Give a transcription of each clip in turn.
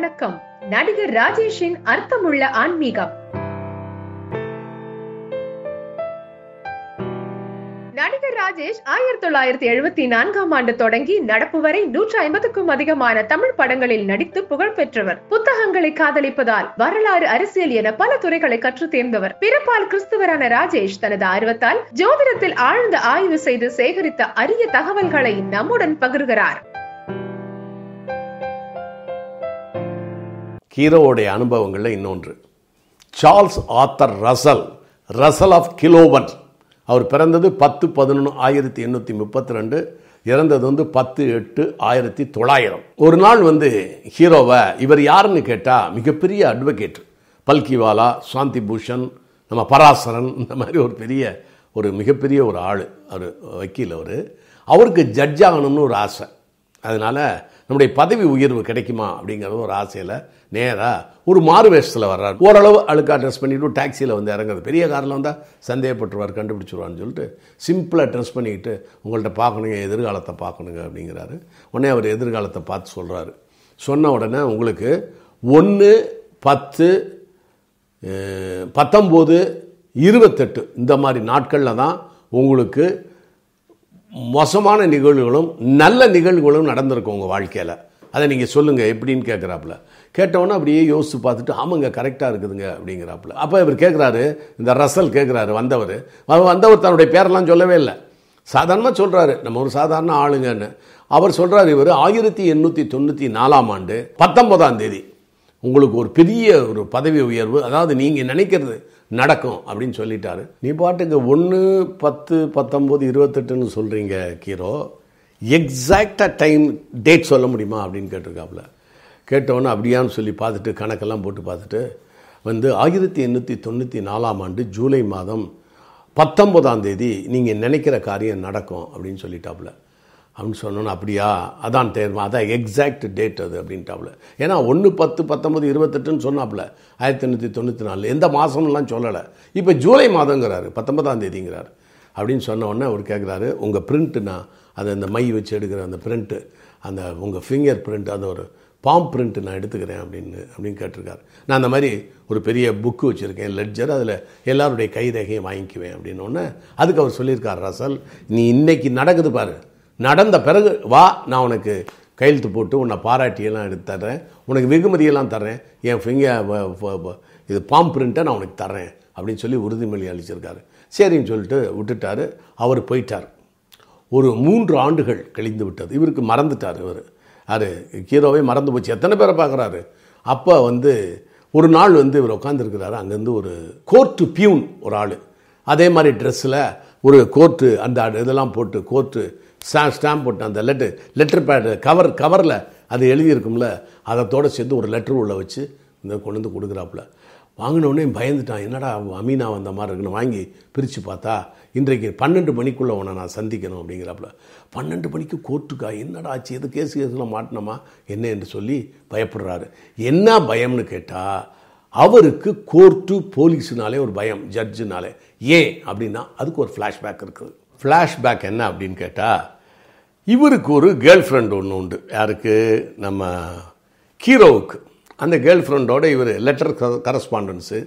வணக்கம். நடிகர் ராஜேஷின் அர்த்தமுள்ள ஆன்மீகம். நடிகர் ராஜேஷ் ஆயிரத்தி தொள்ளாயிரத்தி எழுபத்தி நான்காம் ஆண்டு தொடங்கி நடப்பு வரை நூற்றி ஐம்பதுக்கும் அதிகமான தமிழ் படங்களில் நடித்து புகழ் பெற்றவர். புத்தகங்களை காதலிப்பதால் வரலாறு அரசியல் என பல துறைகளை கற்று தேர்ந்தவர். பிறப்பால் கிறிஸ்துவரான ராஜேஷ் தனது ஆர்வத்தால் ஜோதிடத்தில் ஆழ்ந்த ஆய்வு செய்து சேகரித்த அரிய தகவல்களை நம்முடன் பகிர்கிறார். ஹீரோவுடைய அனுபவங்களில் இன்னொன்று. Charles Arthur Russell Russell of Killowen அவர் பிறந்தது பத்து பதினொன்று ஆயிரத்தி எண்ணூற்றி முப்பத்தி ரெண்டு இறந்தது வந்து பத்து எட்டு ஆயிரத்தி தொள்ளாயிரம். ஒரு நாள் வந்து ஹீரோவை இவர் யாருன்னு கேட்டால் மிகப்பெரிய அட்வொகேட் பல்கிவாலா சாந்தி பூஷன் நம்ம பராசரன் இந்த மாதிரி ஒரு பெரிய ஒரு மிகப்பெரிய ஒரு ஆள் அவர் வக்கீல் அவர். அவருக்கு ஜட்ஜ் ஆகணும்னு ஒரு ஆசை. அதனால் நம்முடைய பதவி உயர்வு கிடைக்குமா அப்படிங்கிறது ஒரு ஆசையில் நேராக ஒரு மாறு வேஷத்தில் வர்றார். ஓரளவு அழுக்காக ட்ரெஸ் பண்ணிவிட்டு டாக்ஸியில் வந்து இறங்குறது. பெரிய காரில் வந்தால் சந்தேகப்பட்டுருவார் கண்டுபிடிச்சிருவான்னு சொல்லிட்டு சிம்பிளாக ட்ரெஸ் பண்ணிக்கிட்டு உங்கள்கிட்ட பார்க்கணுங்க எதிர்காலத்தை பார்க்கணுங்க அப்படிங்கிறாரு. உடனே அவர் எதிர்காலத்தை பார்த்து சொல்கிறாரு சொன்ன உடனே உங்களுக்கு ஒன்று பத்து பத்தொம்போது இருபத்தெட்டு இந்த மாதிரி நாட்களில் தான் உங்களுக்கு மோசமான நிகழ்வுகளும் நல்ல நிகழ்வுகளும் நடந்திருக்கும் உங்கள் வாழ்க்கையில். அதை நீங்கள் சொல்லுங்கள் எப்படின்னு கேட்குறாப்புல கேட்டவொன்னே அப்படியே யோசித்து பார்த்துட்டு ஆமாங்க கரெக்டாக இருக்குதுங்க அப்படிங்கிறாப்புல. அப்போ இவர் கேட்குறாரு இந்த ரசல் கேட்குறாரு வந்தவர். அவர் வந்தவர் தன்னுடைய பேரெல்லாம் சொல்லவே இல்லை. சாதாரணமாக சொல்கிறாரு நம்ம ஒரு சாதாரண ஆளுங்கன்னு. அவர் சொல்கிறார் இவர் ஆயிரத்தி எண்ணூற்றி தொண்ணூற்றி நாலாம் ஆண்டு பத்தொன்பதாம் தேதி. உங்களுக்கு ஒரு பெரிய ஒரு பதவி உயர்வு அதாவது நீங்கள் நினைக்கிறது நடக்கும் அப்படின்னு சொல்லிட்டாரு. நீ பாட்டுங்க ஒன்று பத்து பத்தொம்போது இருபத்தெட்டுன்னு சொல்கிறீங்க கீரோ. எக்ஸாக்டாக டைம் டேட் சொல்ல முடியுமா அப்படின்னு கேட்டிருக்காப்புல. கேட்டவொன்னே அப்படியான்னு சொல்லி பார்த்துட்டு கணக்கெல்லாம் போட்டு பார்த்துட்டு வந்து ஆயிரத்தி எண்ணூற்றி தொண்ணூற்றி நாலாம் ஆண்டு ஜூலை மாதம் பத்தொன்பதாம் தேதி நீங்கள் நினைக்கிற காரியம் நடக்கும் அப்படின்னு சொல்லிட்டாப்புல. அப்படின்னு சொன்னோன்னா அப்படியா? அதான் தேர்மா அதான் எக்ஸாக்ட் டேட் அது அப்படின்ட்டாப்புல. ஏன்னா ஒன்று பத்து பத்தொம்பது இருபத்தெட்டுன்னு சொன்னாப்புல. ஆயிரத்தி எண்ணூற்றி தொண்ணூற்றி நாலு எந்த மாதம்லாம் சொல்லலை. இப்போ ஜூலை மாதங்கிறாரு பத்தொன்பதாம் தேதிங்கிறாரு. அப்படின்னு சொன்ன உடனே அவர் கேட்குறாரு உங்கள் பிரிண்ட்டுனா அதை அந்த மை வச்சு எடுக்கிற அந்த பிரிண்ட்டு அந்த உங்கள் ஃபிங்கர் பிரிண்ட் அந்த ஒரு பாம் பிரிண்ட்டு நான் எடுத்துக்கிறேன் அப்படின்னு அப்படின்னு கேட்டிருக்காரு. நான் அந்த மாதிரி ஒரு பெரிய புக்கு வச்சுருக்கேன் லெட்ஜர் அதில் எல்லாருடைய கைரேகையும் வாங்கிக்குவேன் அப்படின்னு ஒன்று அதுக்கு அவர் சொல்லியிருக்கார் ரசல் நீ இன்னைக்கு நடக்குது பாரு. நடந்த பிறகு வா நான் உனக்கு கையெழுத்து போட்டு உன்னை பாராட்டியெல்லாம் எடுத்து தர்றேன். உனக்கு வெகுமதியெல்லாம் தர்றேன். என் ஃபிங்கர் இது பாம் பிரிண்ட்டை நான் உனக்கு தர்றேன். அப்படின்னு சொல்லி உறுதிமொழி அளிச்சிருக்காரு. சரின்னு சொல்லிட்டு விட்டுட்டாரு. அவர் போயிட்டார். ஒரு மூன்று ஆண்டுகள் கழிந்து விட்டது. இவருக்கு மறந்துட்டார் இவர். அது ஹீரோவே மறந்து போச்சு. எத்தனை பேரை பார்க்குறாரு? அப்போ வந்து ஒரு நாள் வந்து இவர் உட்காந்துருக்கிறாரு அங்கேருந்து ஒரு கோர்ட்டு பியூன் ஒரு ஆள். அதே மாதிரி ட்ரெஸ்ஸில் ஒரு கோர்ட்டு அந்த இதெல்லாம் போட்டு கோர்ட்டு ஸ்டாம்ப் ஸ்டாம்ப் போட்டு அந்த லெட்டர் லெட்டர் பேடு கவர் கவரில் அது எழுதியிருக்கும்ல. அதோடு சேர்த்து ஒரு லெட்டர் உள்ள வச்சு இந்த கொண்டு வந்து கொடுக்குறாப்புல. வாங்கினோடனே பயந்துட்டான். என்னடா அமீனா வந்த மாதிரி இருக்குன்னு வாங்கி பிரித்து பார்த்தா இன்றைக்கு பன்னெண்டு மணிக்குள்ளே உன்னை நான் சந்திக்கணும் அப்படிங்கிறாப்புல. பன்னெண்டு மணிக்கு கோர்ட்டுக்கா? என்னடா ஆச்சு? எது கேஸ் கேஸில் மாட்டினோமா? என்ன என்று சொல்லி பயப்படுறாரு. என்ன பயம்னு கேட்டால் அவருக்கு கோர்ட்டு போலீஸுனாலே ஒரு பயம் ஜட்ஜுனாலே ஏன் அப்படின்னா அதுக்கு ஒரு ஃப்ளாஷ்பேக் இருக்குது. ஃப்ளாஷ்பேக் என்ன அப்படின்னு கேட்டால் இவருக்கு ஒரு கேர்ள் ஃப்ரெண்ட் ஒன்று உண்டு. யாருக்கு? நம்ம ஹீரோவுக்கு அந்த கேர்ள் ஃப்ரெண்டோட இவர் லெட்டர் கரஸ்பாண்டன்ஸு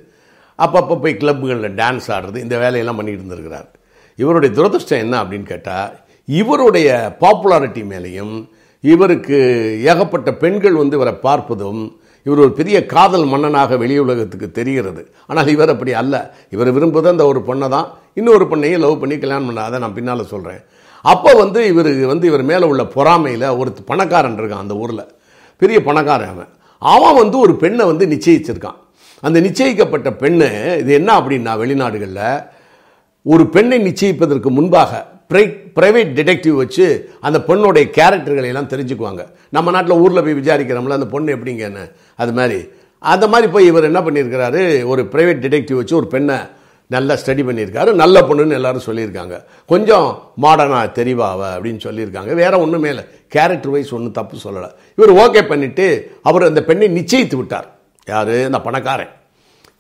அப்பப்போ போய் கிளப்புகளில் டான்ஸ் ஆடுறது இந்த வேலையெல்லாம் பண்ணிட்டு இருந்திருக்கிறார். இவருடைய துரதிருஷ்டம் என்ன அப்படின்னு கேட்டால் இவருடைய பாப்புலாரிட்டி மேலேயும் இவருக்கு ஏகப்பட்ட பெண்கள் வந்து இவரை பார்ப்பதும் இவர் ஒரு பெரிய காதல் மன்னனாக வெளி உலகத்துக்கு தெரிகிறது. ஆனால் இவர் அப்படி அல்ல. இவர் விரும்புவது அந்த ஒரு பொண்ணை தான். இன்னொரு பொண்ணையும் லவ் பண்ணி கல்யாணம் பண்ண அதை நான் பின்னால் சொல்கிறேன் அப்போ வந்து இவருக்கு வந்து இவர் மேலே உள்ள பொறாமையில் ஒரு பணக்காரன் இருக்கான் அந்த ஊரில். பெரிய பணக்காரன் அவன். அவன் வந்து ஒரு பெண்ணை வந்து நிச்சயிச்சிருக்கான். அந்த நிச்சயிக்கப்பட்ட பெண்ணு இது என்ன அப்படின்னா வெளிநாடுகளில் ஒரு பெண்ணை நிச்சயிப்பதற்கு முன்பாக ப்ரைவேட் டிடெக்டிவ் வச்சு அந்த பெண்ணுடைய கேரக்டர்களை எல்லாம் தெரிஞ்சுக்குவாங்க. நம்ம நாட்டில் ஊரில் போய் விசாரிக்கிறோம்ல அந்த பொண்ணு எப்படிங்கன்னு அது மாதிரி. அந்த மாதிரி போய் இவர் என்ன பண்ணியிருக்கிறாரு ஒரு ப்ரைவேட் டிடெக்டிவ் வச்சு ஒரு பெண்ணை நல்லா ஸ்டடி பண்ணியிருக்காரு. நல்ல பொண்ணுன்னு எல்லாரும் சொல்லியிருக்காங்க. கொஞ்சம் மாடர்னாக தெரிவாவ அப்படின்னு சொல்லியிருக்காங்க. வேற ஒன்றுமே இல்லை. கேரக்டர் வைஸ் ஒன்றும் தப்பு சொல்லலை. இவர் ஓகே பண்ணிவிட்டு அவர் அந்த பெண்ணை நிச்சயித்து விட்டார். யார்? அந்த பணக்காரன்.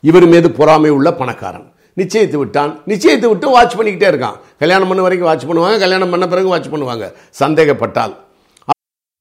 இவர் மீது பொறாமை உள்ள பணக்காரன். நிச்சயித்து விட்டான். நிச்சயித்து விட்டு வாட்ச் பண்ணிக்கிட்டே இருக்கான். கல்யாணம் பண்ண வரைக்கும் வாட்ச் பண்ணுவாங்க கல்யாணம் பண்ண பிறகு வாட்ச் பண்ணுவாங்க. சந்தேகப்பட்டால்.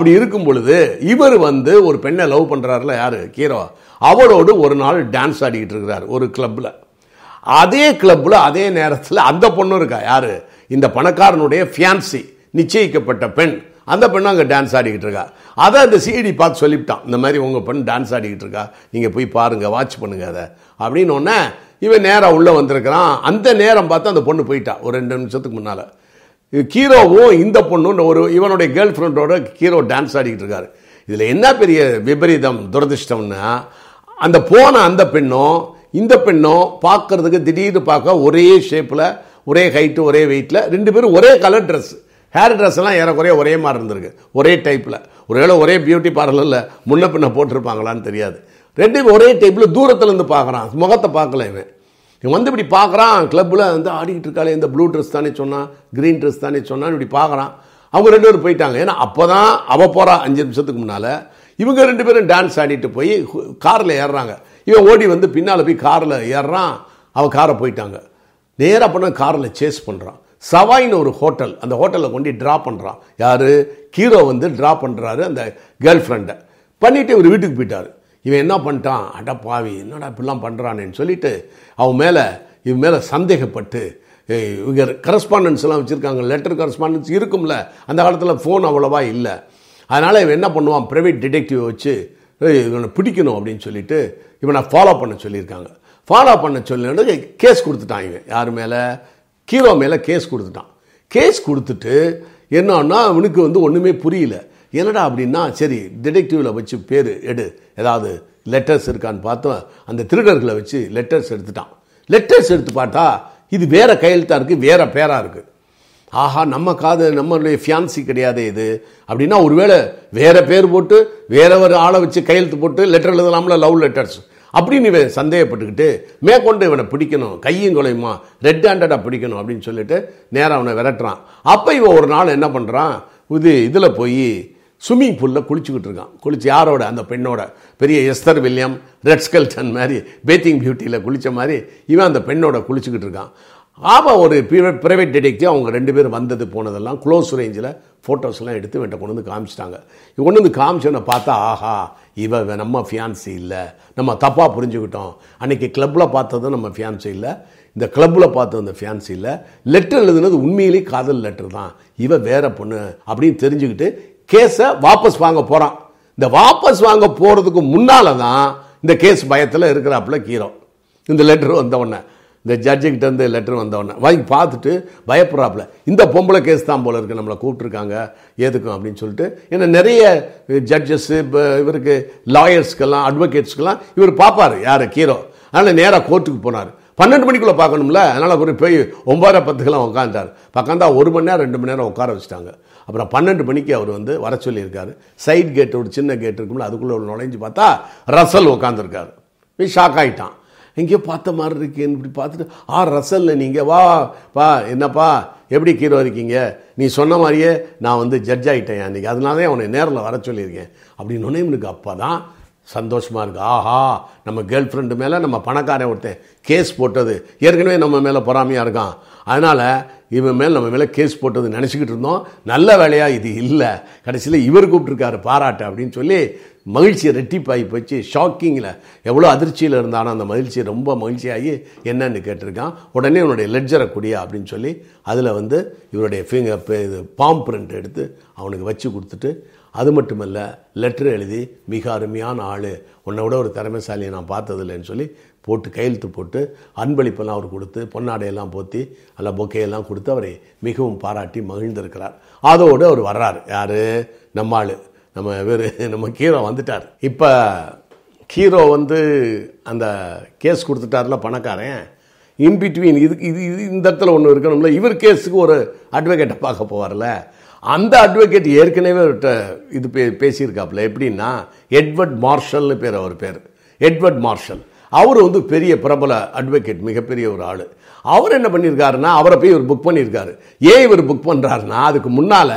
அப்படி இருக்கும் பொழுது இவர் வந்து ஒரு பெண்ணை லவ் பண்ணுறாருல யாரு? கீரோ. அவளோடு ஒரு நாள் டான்ஸ் ஆடிக்கிட்டு இருக்கிறார் ஒரு கிளப்பில் அதே கிளப்பில் அதே நேரத்தில் அந்த பொண்ணு இருக்கா? யார்? இந்த பணக்காரனுடைய ஃபியான்சி நிச்சயிக்கப்பட்ட பெண். அந்த பெண்ணும் அங்கே டான்ஸ் ஆடிக்கிட்டு இருக்கா. அதை அந்த சிடி பார்த்து சொல்லிவிட்டான். இந்த மாதிரி உங்கள் பெண் டான்ஸ் ஆடிக்கிட்டு இருக்கா? நீங்கள் போய் பாருங்க வாட்ச் பண்ணுங்க அதை. அப்படின்னு ஒன்னே இவன் நேராக உள்ளே வந்திருக்கிறான். அந்த நேரம் பார்த்து அந்த பொண்ணு போயிட்டா ஒரு ரெண்டு நிமிஷத்துக்கு முன்னால். ஹீரோவும் இந்த பொண்ணும் ஒரு இவனுடைய கேர்ள் ஃப்ரெண்டோட ஹீரோ டான்ஸ் ஆடிக்கிட்டு இருக்காரு. இதில் என்ன பெரிய விபரீதம் துரதிருஷ்டம்னா அந்த போன அந்த பெண்ணும் இந்த பெண்ணும் பார்க்கறதுக்கு திடீர்னு பார்க்க ஒரே ஷேப்பில் ஒரே ஹைட்டு ஒரே வெயிட்டில் ரெண்டு பேரும் ஒரே கலர் ட்ரெஸ் ஹேர் ட்ரெஸ் எல்லாம் ஏறக்குறைய ஒரே மாதிரி இருந்திருக்கு. ஒரே டைப்பில் ஒருவேளை ஒரே பியூட்டி பார்லரில் முன்ன பின்ன போட்டிருப்பாங்களான்னு தெரியாது. ரெண்டு ஒரே டைப்பில் தூரத்துலேருந்து பார்க்குறான். முகத்தை பார்க்கல இவன். இவன் வந்து இப்படி பார்க்குறான் கிளப்பில் வந்து ஆடிக்கிட்டு இருக்காளே இந்த ப்ளூ ட்ரெஸ் தானே சொன்னான் க்ரீன் ட்ரெஸ் தானே சொன்னான்னு இப்படி பார்க்குறான். அவங்க ரெண்டு பேரும் போயிட்டாங்க. ஏன்னா அப்போ தான் அவள் போகிறா அஞ்சு நிமிஷத்துக்கு முன்னால். இவங்க ரெண்டு பேரும் டான்ஸ் ஆடிட்டு போய் காரில் ஏறுறாங்க. இவன் ஓடி வந்து பின்னால் போய் காரில் ஏறுறான். அவள் காரை போயிட்டாங்க. நேராக பண்ண காரில் சேஸ் பண்ணுறான் சவாயின்னு ஒரு ஹோட்டல் அந்த ஹோட்டலில் கொண்டு ட்ரா பண்ணுறான் யார்? ஹீரோ வந்து ட்ரா பண்ணுறாரு அந்த கேர்ள் ஃப்ரெண்டை பண்ணிவிட்டு இவர் வீட்டுக்கு போயிட்டார். இவன் என்ன பண்ணிட்டான்? அட பாவி என்னடா இப்படிலாம் பண்ணுறானேன்னு சொல்லிட்டு அவன் மேலே இவன் மேலே சந்தேகப்பட்டு ஏய், இவங்க கரஸ்பாண்டன்ஸ் எல்லாம் வச்சுருக்காங்க லெட்டர் கரஸ்பாண்டன்ஸ் இருக்கும்ல அந்த காலத்தில் ஃபோன் அவ்வளோவா இல்லை. அதனால் இவன் என்ன பண்ணுவான்? ப்ரைவேட் டிடெக்டிவ் வச்சு இவனை பிடிக்கணும் அப்படின்னு சொல்லிட்டு இவனை ஃபாலோ பண்ண சொல்லியிருக்காங்க. ஃபாலோ பண்ண சொல்லி கேஸ் கொடுத்துட்டான் இவன். யார் மேலே? ஹீரோ மேலே கேஸ் கொடுத்துட்டான். கேஸ் கொடுத்துட்டு என்னன்னா அவனுக்கு வந்து ஒன்றுமே புரியல. என்னடா அப்படின்னா சரி டிடெக்டிவில் வச்சு பேர் எடு. ஏதாவது லெட்டர்ஸ் இருக்கான்னு பார்த்தோம் அந்த திருடர்களை வச்சு லெட்டர்ஸ் எடுத்துட்டான். லெட்டர்ஸ் எடுத்து பார்த்தா இது வேற கையெழுத்தாக இருக்குது வேற பேராக இருக்குது ஆஹா நம்ம காது நம்மளுடைய ஃபியான்சி கிடையாது இது. அப்படின்னா ஒருவேளை வேற பேர் போட்டு வேற ஒரு ஆளை வச்சு கையெழுத்து போட்டு லெட்டர் எழுதலாம்ல லவ் லெட்டர்ஸ் அப்படின்னு இவன் சந்தேகப்பட்டுக்கிட்டு மேற்கொண்டு இவனை பிடிக்கணும் கையும் கொலையுமா ரெட் ஹேண்டடாக பிடிக்கணும் அப்படின்னு சொல்லிட்டு நேராக அவனை விரட்டுறான். அப்போ இவன் ஒரு நாள் என்ன பண்ணுறான் இது இதில் போய் ஸ்விம்மிங் பூலில் குளிச்சுக்கிட்டு இருக்கான். குளிச்சு யாரோட? அந்த பெண்ணோட. பெரிய எஸ்தர் வில்லியம் ரெட் ஸ்கெல்டன் மாதிரி பேத்திங் பியூட்டியில் குளித்த மாதிரி இவன் அந்த பெண்ணோட குளிச்சுக்கிட்டு இருக்கான். ஆபா ஒரு ப்ரைவேட் டிடெக்டிவ் அவங்க ரெண்டு பேரும் வந்தது போனதெல்லாம் க்ளோஸ் ரேஞ்சில் ஃபோட்டோஸ்லாம் எடுத்து இவன்ட்ட கொண்டு வந்து காமிச்சிட்டாங்க. கொண்டு வந்து காமிச்சோன்னு பார்த்தா ஆஹா இவ நம்ம ஃபியான்சி இல்லை. நம்ம தப்பாக புரிஞ்சுக்கிட்டோம். அன்னைக்கு கிளப்பில் பார்த்ததும் நம்ம ஃபியான்சி இல்லை. இந்த கிளப்பில் பார்த்த அந்த ஃபியான்சி இல்லை. லெட்டர் எழுதுனது உண்மையிலேயே காதல் லெட்டர் தான். இவ வேற பொண்ணு அப்படின்னு தெரிஞ்சுக்கிட்டு கேஸை வாபஸ் வாங்க போகிறான் இந்த வாபஸ் வாங்க போகிறதுக்கு முன்னால தான் இந்த கேஸ் பயத்தில் இருக்கிறாப்புல கீரோ. இந்த லெட்டர் வந்தவுடனே இந்த ஜட்ஜுக்கிட்ட இருந்து லெட்டர் வந்தவொடனே வாங்கி பார்த்துட்டு பயப்படுறாப்புல. இந்த பொம்பளை கேஸ் தான் போல இருக்கு நம்மளை கூப்பிட்ருக்காங்க எதுக்கும் அப்படின்னு சொல்லிட்டு ஏன்னா நிறைய ஜட்ஜஸ்ஸு இப்போ இவருக்கு லாயர்ஸ்க்கெல்லாம் அட்வொகேட்ஸ்க்கெல்லாம் இவர் பார்ப்பார் யார்? கீரோ. அதனால் நேராக கோர்ட்டுக்கு போனார். பன்னெண்டு மணிக்குள்ளே பார்க்கணும்ல. அதனால் அவர் போய் ஒன்பதரை பத்துக்கெல்லாம் உட்காந்துட்டார் பக்கம் ஒரு மணி நேரம் ரெண்டு மணி நேரம் உட்கார வச்சுட்டாங்க. அப்புறம் பன்னெண்டு மணிக்கு அவர் வந்து வர சொல்லியிருக்காரு. சைட் கேட் ஒரு சின்ன கேட் இருக்கும்ல அதுக்குள்ளே ஒரு நுழைஞ்சு பார்த்தா ரசல் உட்காந்துருக்காரு போய் ஷாக் ஆகிட்டான் எங்கேயோ பார்த்த மாதிரி இருக்கேன்னு இப்படி பார்த்துட்டு ஆ ரசல்ல நீங்கள் வா பா என்னப்பா எப்படி கீரை இருக்கீங்க? நீ சொன்ன மாதிரியே நான் வந்து ஜட்ஜ் ஆகிட்டேன் அன்றைக்கி அதனாலே அவனை நேரில் வர சொல்லியிருக்கேன். அப்படின்னு இவனுக்கு அப்போ தான் சந்தோஷமாக இருக்குது ஆஹா நம்ம கேர்ள் ஃப்ரெண்டு மேலே நம்ம பணக்காரன் ஒருத்தன் கேஸ் போட்டது. ஏற்கனவே நம்ம மேலே பொறாமையாக இருக்கான். அதனால் இவன் மேலே நம்ம மேலே கேஸ் போட்டது நினச்சிக்கிட்டு இருந்தோம். நல்ல வேலையாக இது இல்லை. கடைசியில் இவர் கூப்பிட்ருக்காரு பாராட்டு அப்படின்னு சொல்லி மகிழ்ச்சியை ரெட்டிப்பாகி போச்சு. ஷாக்கிங்கில் எவ்வளோ அதிர்ச்சியில் இருந்தானோ அந்த மகிழ்ச்சி ரொம்ப மகிழ்ச்சியாகி என்னன்னு கேட்டிருக்கான். உடனே உன்னுடைய லெட்ஜரை குடியா அப்படின்னு சொல்லி அதில் வந்து இவருடைய ஃபிங்கர் இது பாம் பிரிண்ட் எடுத்து அவனுக்கு வச்சு கொடுத்துட்டு அது மட்டுமல்ல லெட்டர் எழுதி மிக அருமையான ஆள். உன்னை விட ஒரு திறமைசாலியை நான் பார்த்ததில்லைன்னு சொல்லி போட்டு கையெழுத்து போட்டு அன்பளிப்பெல்லாம் அவர் கொடுத்து பொன்னாடையெல்லாம் போத்தி அல்ல பொக்கையெல்லாம் கொடுத்து அவரை மிகவும் பாராட்டி மகிழ்ந்திருக்கிறார். அதோடு அவர் வர்றார். யார்? நம்ம ஆள். நம்ம வேறு நம்ம கீரோ வந்துட்டார். இப்போ ஹீரோ வந்து அந்த கேஸ் கொடுத்துட்டார்ல பணக்காரன். இன்பிட்வீன் இதுக்கு இது இது இந்த இடத்துல ஒன்று இருக்கணும்ல. இவர் கேஸுக்கு ஒரு அட்வொகேட்டை பார்க்க போவார்ல. அந்த அட்வொகேட் ஏற்கனவே அவர்கிட்ட இது பே பேசியிருக்காப்புல. எப்படின்னா எட்வர்ட் மார்ஷல்னு பேர் அவர் பேர். எட்வர்ட் மார்ஷல் அவர் வந்து பெரிய பிரபல அட்வொகேட் மிகப்பெரிய ஒரு ஆள். அவர் என்ன பண்ணியிருக்காருன்னா அவரை போய் இவர் புக் பண்ணியிருக்காரு. ஏன் இவர் புக் பண்ணுறாருன்னா அதுக்கு முன்னால்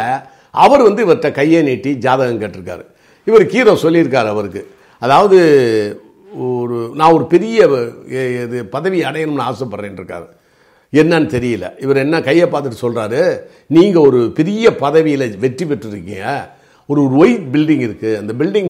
அவர் வந்து இவர்கிட்ட கையை நீட்டி ஜாதகம் கேட்டிருக்காரு. இவர் ஹீரோ சொல்லியிருக்காரு அவருக்கு. அதாவது ஒரு நான் ஒரு பெரிய இது பதவி அடையணும்னு ஆசைப்பட்றேன் இருக்காரு. என்னன்னு தெரியல. இவர் என்ன கையை பார்த்துட்டு சொல்கிறாரு நீங்கள் ஒரு பெரிய பதவியில் வெற்றி பெற்றிருக்கீங்க. ஒரு ஒயிட் பில்டிங் இருக்குது அந்த building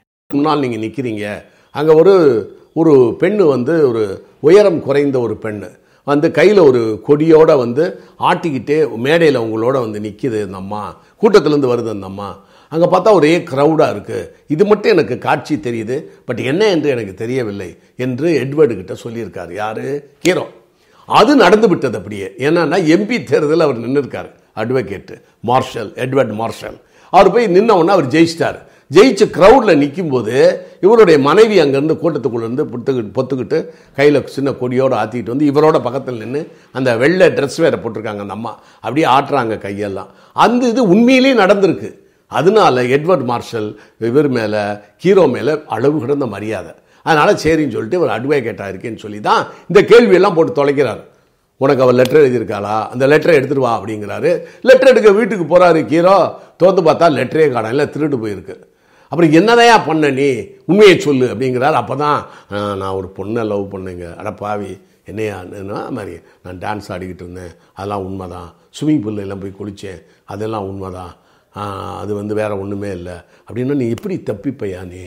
முன்னால் நீங்கள் நிற்கிறீங்க அங்கே ஒரு ஒரு பெண்ணு வந்து ஒரு உயரம் குறைந்த ஒரு பெண்ணு. வந்து கையில் ஒரு கொடியோட வந்து ஆட்டிக்கிட்டே மேடையில் உங்களோட வந்து நிற்கிது இந்த அம்மா. கூட்டத்திலேருந்து வருது அந்த அம்மா. அங்கே பார்த்தா ஒரே க்ரௌடாக இருக்குது இது மட்டும் எனக்கு காட்சி தெரியுது. பட் என்ன என்று எனக்கு தெரியவில்லை என்று எட்வர்டு கிட்ட சொல்லியிருக்காரு. யார்? ஹீரோ அது நடந்து விட்டது அப்படியே. என்னன்னா எம்பி தேர்தலில் அவர் நின்றுருக்கார் அட்வொகேட்டு மார்ஷல் எட்வர்ட் மார்ஷல் அவர் போய் நின்ன உடனே அவர் ஜெயிச்சிட்டார். ஜெயிச்சு க்ரௌடில் நிற்கும்போது இவருடைய மனைவி அங்கேருந்து கூட்டத்துக்குள்ளேருந்து புத்துக்கிட்டு பொத்துக்கிட்டு கையில் சின்ன கொடியோடு ஆற்றிக்கிட்டு வந்து இவரோட பக்கத்தில் நின்று அந்த வெள்ளை ட்ரெஸ் வேற போட்டிருக்காங்க அந்த அம்மா. அப்படியே ஆட்டுறாங்க கையெல்லாம். அந்த இது உண்மையிலேயே நடந்திருக்கு. அதனால எட்வர்ட் மார்ஷல் இவர் மேலே ஹீரோ மேலே அளவு கிடந்த மரியாதை. அதனால் சரின்னு சொல்லிட்டு இவர் அட்வொகேட்டாக இருக்கேன்னு சொல்லி தான் இந்த கேள்வியெல்லாம் போட்டு தொலைக்கிறார். உனக்கு அவள் லெட்டர் எழுதியிருக்காளா? அந்த லெட்டரை எடுத்துட்டு வா அப்படிங்கிறாரு. லெட்டர் எடுக்க வீட்டுக்கு போகிறாரு கீரோ தோந்து பார்த்தா லெட்டரே காணும். இல்லை திருட்டு போயிருக்கு. அப்புறம் என்னதையா பண்ண நீ? உண்மையை சொல்லு அப்படிங்கிறார். அப்போ தான் நான் ஒரு பொண்ணை லவ் பண்ணுங்க. அடப்பாவி என்னையா மாதிரி நான் டான்ஸ் ஆடிக்கிட்டு இருந்தேன். அதெல்லாம் உண்மை தான் ஸ்விம்மிங் பூலில் எல்லாம் போய் குளித்தேன் அதெல்லாம் உண்மை தான் அது வந்து வேறு ஒன்றுமே இல்லை. அப்படின்னா நீ எப்படி தப்பிப்பையா நீ?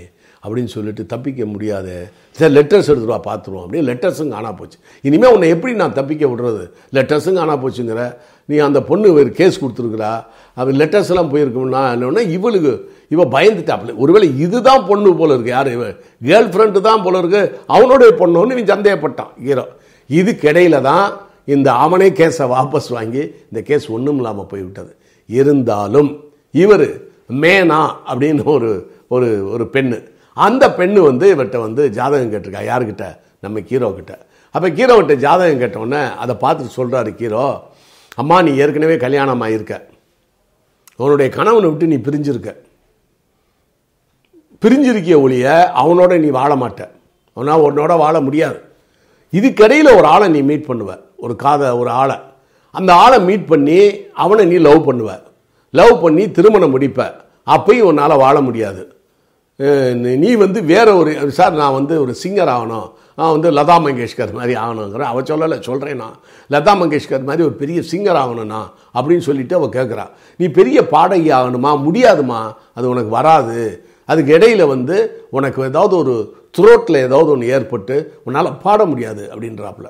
அப்படின்னு சொல்லிட்டு தப்பிக்க முடியாது. சரி லெட்டர்ஸ் எடுத்துருவா பார்த்துருவோம் அப்படியே லெட்டர்ஸும் காணா போச்சு. இனிமேல் உன்னை எப்படி நான் தப்பிக்க விடுறது? லெட்டர்ஸும் காணா போச்சுங்கிற. நீ அந்த பொண்ணு ஒரு கேஸ் கொடுத்துருக்குறா. அது லெட்டர்ஸ்லாம் போயிருக்கோம்னா இல்லைன்னா இவளுக்கு இவ பயந்துட்டாப்புல ஒருவேளை இதுதான் பொண்ணு போல இருக்கு. யார்? இவ கேர்ள் ஃப்ரெண்டு தான் போல இருக்கு. அவனுடைய பொண்ணுன்னு நீ சந்தேகப்பட்டான். ஹீரோ. இதுக்கிடையில தான் இந்த அவனே கேஸை வாபஸ் வாங்கி இந்த கேஸ் ஒன்றும் இல்லாமல் போய்விட்டது. இருந்தாலும் இவர் மேனா அப்படின்னு ஒரு ஒரு ஒரு பெண்ணு. அந்த பெண்ணு வந்து இவர்கிட்ட வந்து ஜாதகம் கேட்டிருக்கா. யாருக்கிட்ட? நம்ம ஹீரோ கிட்ட. அப்போ கீரோவிட்ட ஜாதகம் கேட்டோன்னே அதை பார்த்துட்டு சொல்கிறாரு கீரோ அம்மா நீ ஏற்கனவே கல்யாணம் ஆகியிருக்க உன்னுடைய கணவனை விட்டு நீ பிரிஞ்சிருக்க. பிரிஞ்சிருக்கிய ஒழிய அவனோட நீ வாழ மாட்ட. அவனால் உன்னோட வாழ முடியாது. இதுக்கடையில் ஒரு ஆளை நீ மீட் பண்ணுவ. ஒரு காத ஒரு ஆளை. அந்த ஆளை மீட் பண்ணி அவனை நீ லவ் பண்ணுவ. லவ் பண்ணி திருமணம் முடிப்ப. அப்பையும் உன்னால் வாழ முடியாது. நீ வந்து வேற ஒரு சார் நான் வந்து ஒரு சிங்கர் ஆகணும். நான் வந்து லதா மங்கேஷ்கர் மாதிரி ஆகணுங்கிற அவ சொல்லலை சொல்கிறேன் நான். லதா மங்கேஷ்கர் மாதிரி ஒரு பெரிய சிங்கர் ஆகணும்னா அப்படின்னு சொல்லிட்டு அவள் கேட்குறா நீ பெரிய பாடகி ஆகணுமா? முடியாதுமா. அது உனக்கு வராது. அதுக்கு இடையில வந்து உனக்கு ஏதாவது ஒரு த்ரோட்டில் ஏதாவது ஒன்று ஏற்பட்டு உன்னால் பாட முடியாது அப்படின்றாப்புல.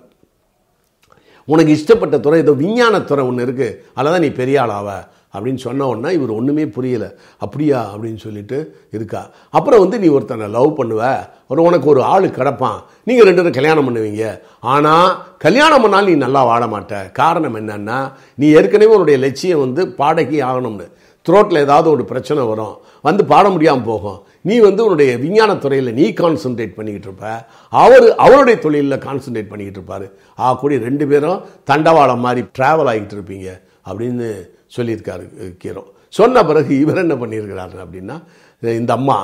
உனக்கு இஷ்டப்பட்ட துறை ஏதோ விஞ்ஞானத்துறை ஒன்று இருக்குது அதில் தான் நீ பெரிய ஆளாவ அப்படின்னு சொன்ன உடனே இவர் ஒன்றுமே புரியலை. அப்படியா? அப்படின்னு சொல்லிட்டு இருக்கா. அப்புறம் வந்து நீ ஒருத்தனை லவ் பண்ணுவ. ஒரு உனக்கு ஒரு ஆள் கிடப்பான். நீங்கள் ரெண்டு பேரும் கல்யாணம் பண்ணுவீங்க. ஆனால் கல்யாணம் பண்ணாலும் நீ நல்லா வாழ மாட்ட. காரணம் என்னன்னா நீ ஏற்கனவே உன்னுடைய லட்சியம் வந்து பாடகி ஆகணும்னு. த்ரோட்டில் ஏதாவது ஒரு பிரச்சனை வரும் வந்து பாட முடியாமல் போகும். நீ வந்து உன்னுடைய விஞ்ஞான துறையில் நீ கான்சென்ட்ரேட் பண்ணிக்கிட்டு இருப்ப. அவர் அவருடைய தொழிலில் கான்சென்ட்ரேட் பண்ணிக்கிட்டு இருப்பாரு. ஆ கூடி ரெண்டு பேரும் தண்டவாளம் மாதிரி ட்ராவல் ஆகிட்டு இருப்பீங்க அப்படின்னு சொல்லியிருக்காரு கீரோ. சொன்ன பிறகு இவர் என்ன பண்ணியிருக்கிறாரு அப்படின்னா இந்த அம்மா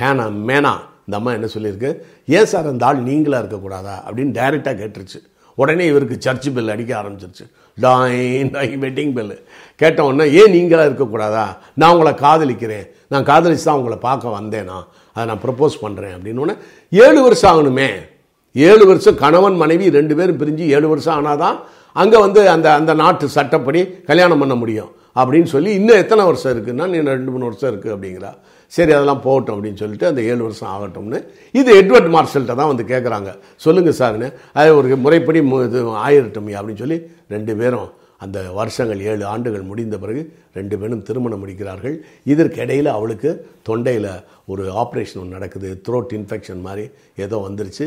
ஹேனா மேனா இந்த அம்மா என்ன சொல்லியிருக்கு ஏன் சார் அந்த ஆள் நீங்களா இருக்கக்கூடாதா? அப்படின்னு டைரெக்டாக கேட்டுருச்சு. உடனே இவருக்கு சர்ச்சு பில் அடிக்க ஆரம்பிச்சிருச்சு. டாயின் டாயின் வெட்டிங் பெல் கேட்ட உடனே ஏன் நீங்களா இருக்கக்கூடாதா? நான் உங்களை காதலிக்கிறேன். நான் காதலிச்சு தான் உங்களை பார்க்க வந்தேனா? அதை நான் ப்ரப்போஸ் பண்ணுறேன் அப்படின்னு உடனே ஏழு வருஷம் ஆகணுமே. ஏழு வருஷம் கணவன் மனைவி ரெண்டு பேரும் பிரிஞ்சு ஏழு வருஷம் ஆனாதான் அங்கே வந்து அந்த அந்த நாட்டு சட்டப்படி கல்யாணம் பண்ண முடியும். அப்படின்னு சொல்லி இன்னும் எத்தனை வருஷம் இருக்குன்னா இன்னும் ரெண்டு மூணு வருஷம் இருக்குது அப்படிங்கிறா. சரி அதெல்லாம் போகட்டும் அப்படின்னு சொல்லிட்டு அந்த ஏழு வருஷம் ஆகட்டும்னு. இது எட்வர்ட் மார்ஷல்கிட்ட தான் வந்து கேட்குறாங்க சொல்லுங்கள் சார்னு அது ஒரு முறைப்படி மு- இது ஆயிரட்டும் அப்படின்னு சொல்லி ரெண்டு பேரும் அந்த வருஷங்கள் ஏழு ஆண்டுகள் முடிந்த பிறகு ரெண்டு பேரும் திருமணம் முடிக்கிறார்கள். இதற்கு இடையில் அவளுக்கு தொண்டையில் ஒரு ஆப்ரேஷன் ஒன்று நடக்குது. த்ரோட் இன்ஃபெக்ஷன் மாதிரி ஏதோ வந்துருச்சு.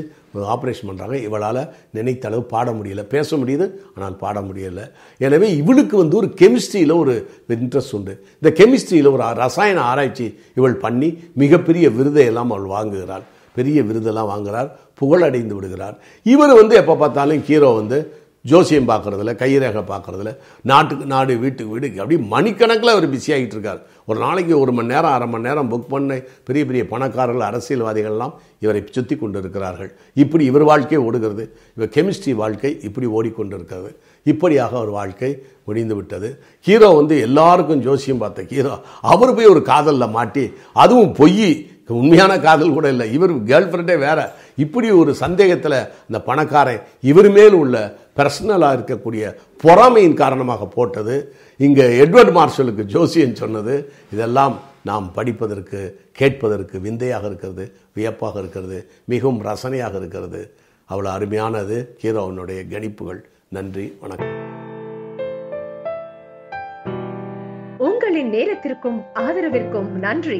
ஆப்ரேஷன் பண்ணுறாங்க இவளால் நினைத்த அளவு பாட முடியல. பேச முடியுது ஆனால் பாட முடியலை. எனவே இவளுக்கு வந்து ஒரு கெமிஸ்ட்ரியில் ஒரு இன்ட்ரெஸ்ட் உண்டு. இந்த கெமிஸ்ட்ரியில் ஒரு ரசாயன ஆராய்ச்சி இவள் பண்ணி மிகப்பெரிய விருதை எல்லாம் அவள் வாங்குகிறாள். பெரிய விருதெல்லாம் வாங்குகிறார் புகழடைந்து விடுகிறார் இவர் வந்து எப்போ பார்த்தாலும் ஹீரோ வந்து ஜோசியம் பார்க்குறதுல கைரேகை பார்க்குறதுல நாட்டுக்கு நாடு வீட்டுக்கு வீடு அப்படி மணிக்கணக்கில் அவர் பிஸி ஆகிட்டு இருக்கார். ஒரு நாளைக்கு ஒரு மணி நேரம் அரை மணி நேரம் புக் பண்ண பெரிய பெரிய பணக்காரர்கள் அரசியல்வாதிகள்லாம் இவரை சுற்றி கொண்டு இருக்கிறார்கள் இப்படி இவர் வாழ்க்கை ஓடுகிறது. இவர் கெமிஸ்ட்ரி வாழ்க்கை இப்படி ஓடிக்கொண்டிருக்கிறது. இப்படியாக ஒரு வாழ்க்கை முடிந்து விட்டது. ஹீரோ வந்து எல்லாருக்கும் ஜோசியம் பார்த்த ஹீரோ அவர் போய் ஒரு காதலில் மாட்டி அதுவும் பொய். உண்மையான காதல் கூட இல்லை. இவர் கேர்ள் ஃப்ரெண்டே வேறு. இப்படி ஒரு சந்தேகத்தில் இந்த பணக்காரன் இவர் மேல் உள்ள பர்சனலாக இருக்கக்கூடிய பொறாமையின் காரணமாக போட்டது. இங்கே எட்வர்ட் மார்ஷலுக்கு ஜோசியன் சொன்னது இதெல்லாம் நாம் படிப்பதற்கு கேட்பதற்கு விந்தையாக இருக்கிறது வியப்பாக இருக்கிறது மிகவும் ரசனையாக இருக்கிறது. அவ்வளோ அருமையானது. ஹீரோவனுடைய கணிப்புகள். நன்றி வணக்கம். உங்களின் நேரத்திற்கும் ஆதரவிற்கும் நன்றி.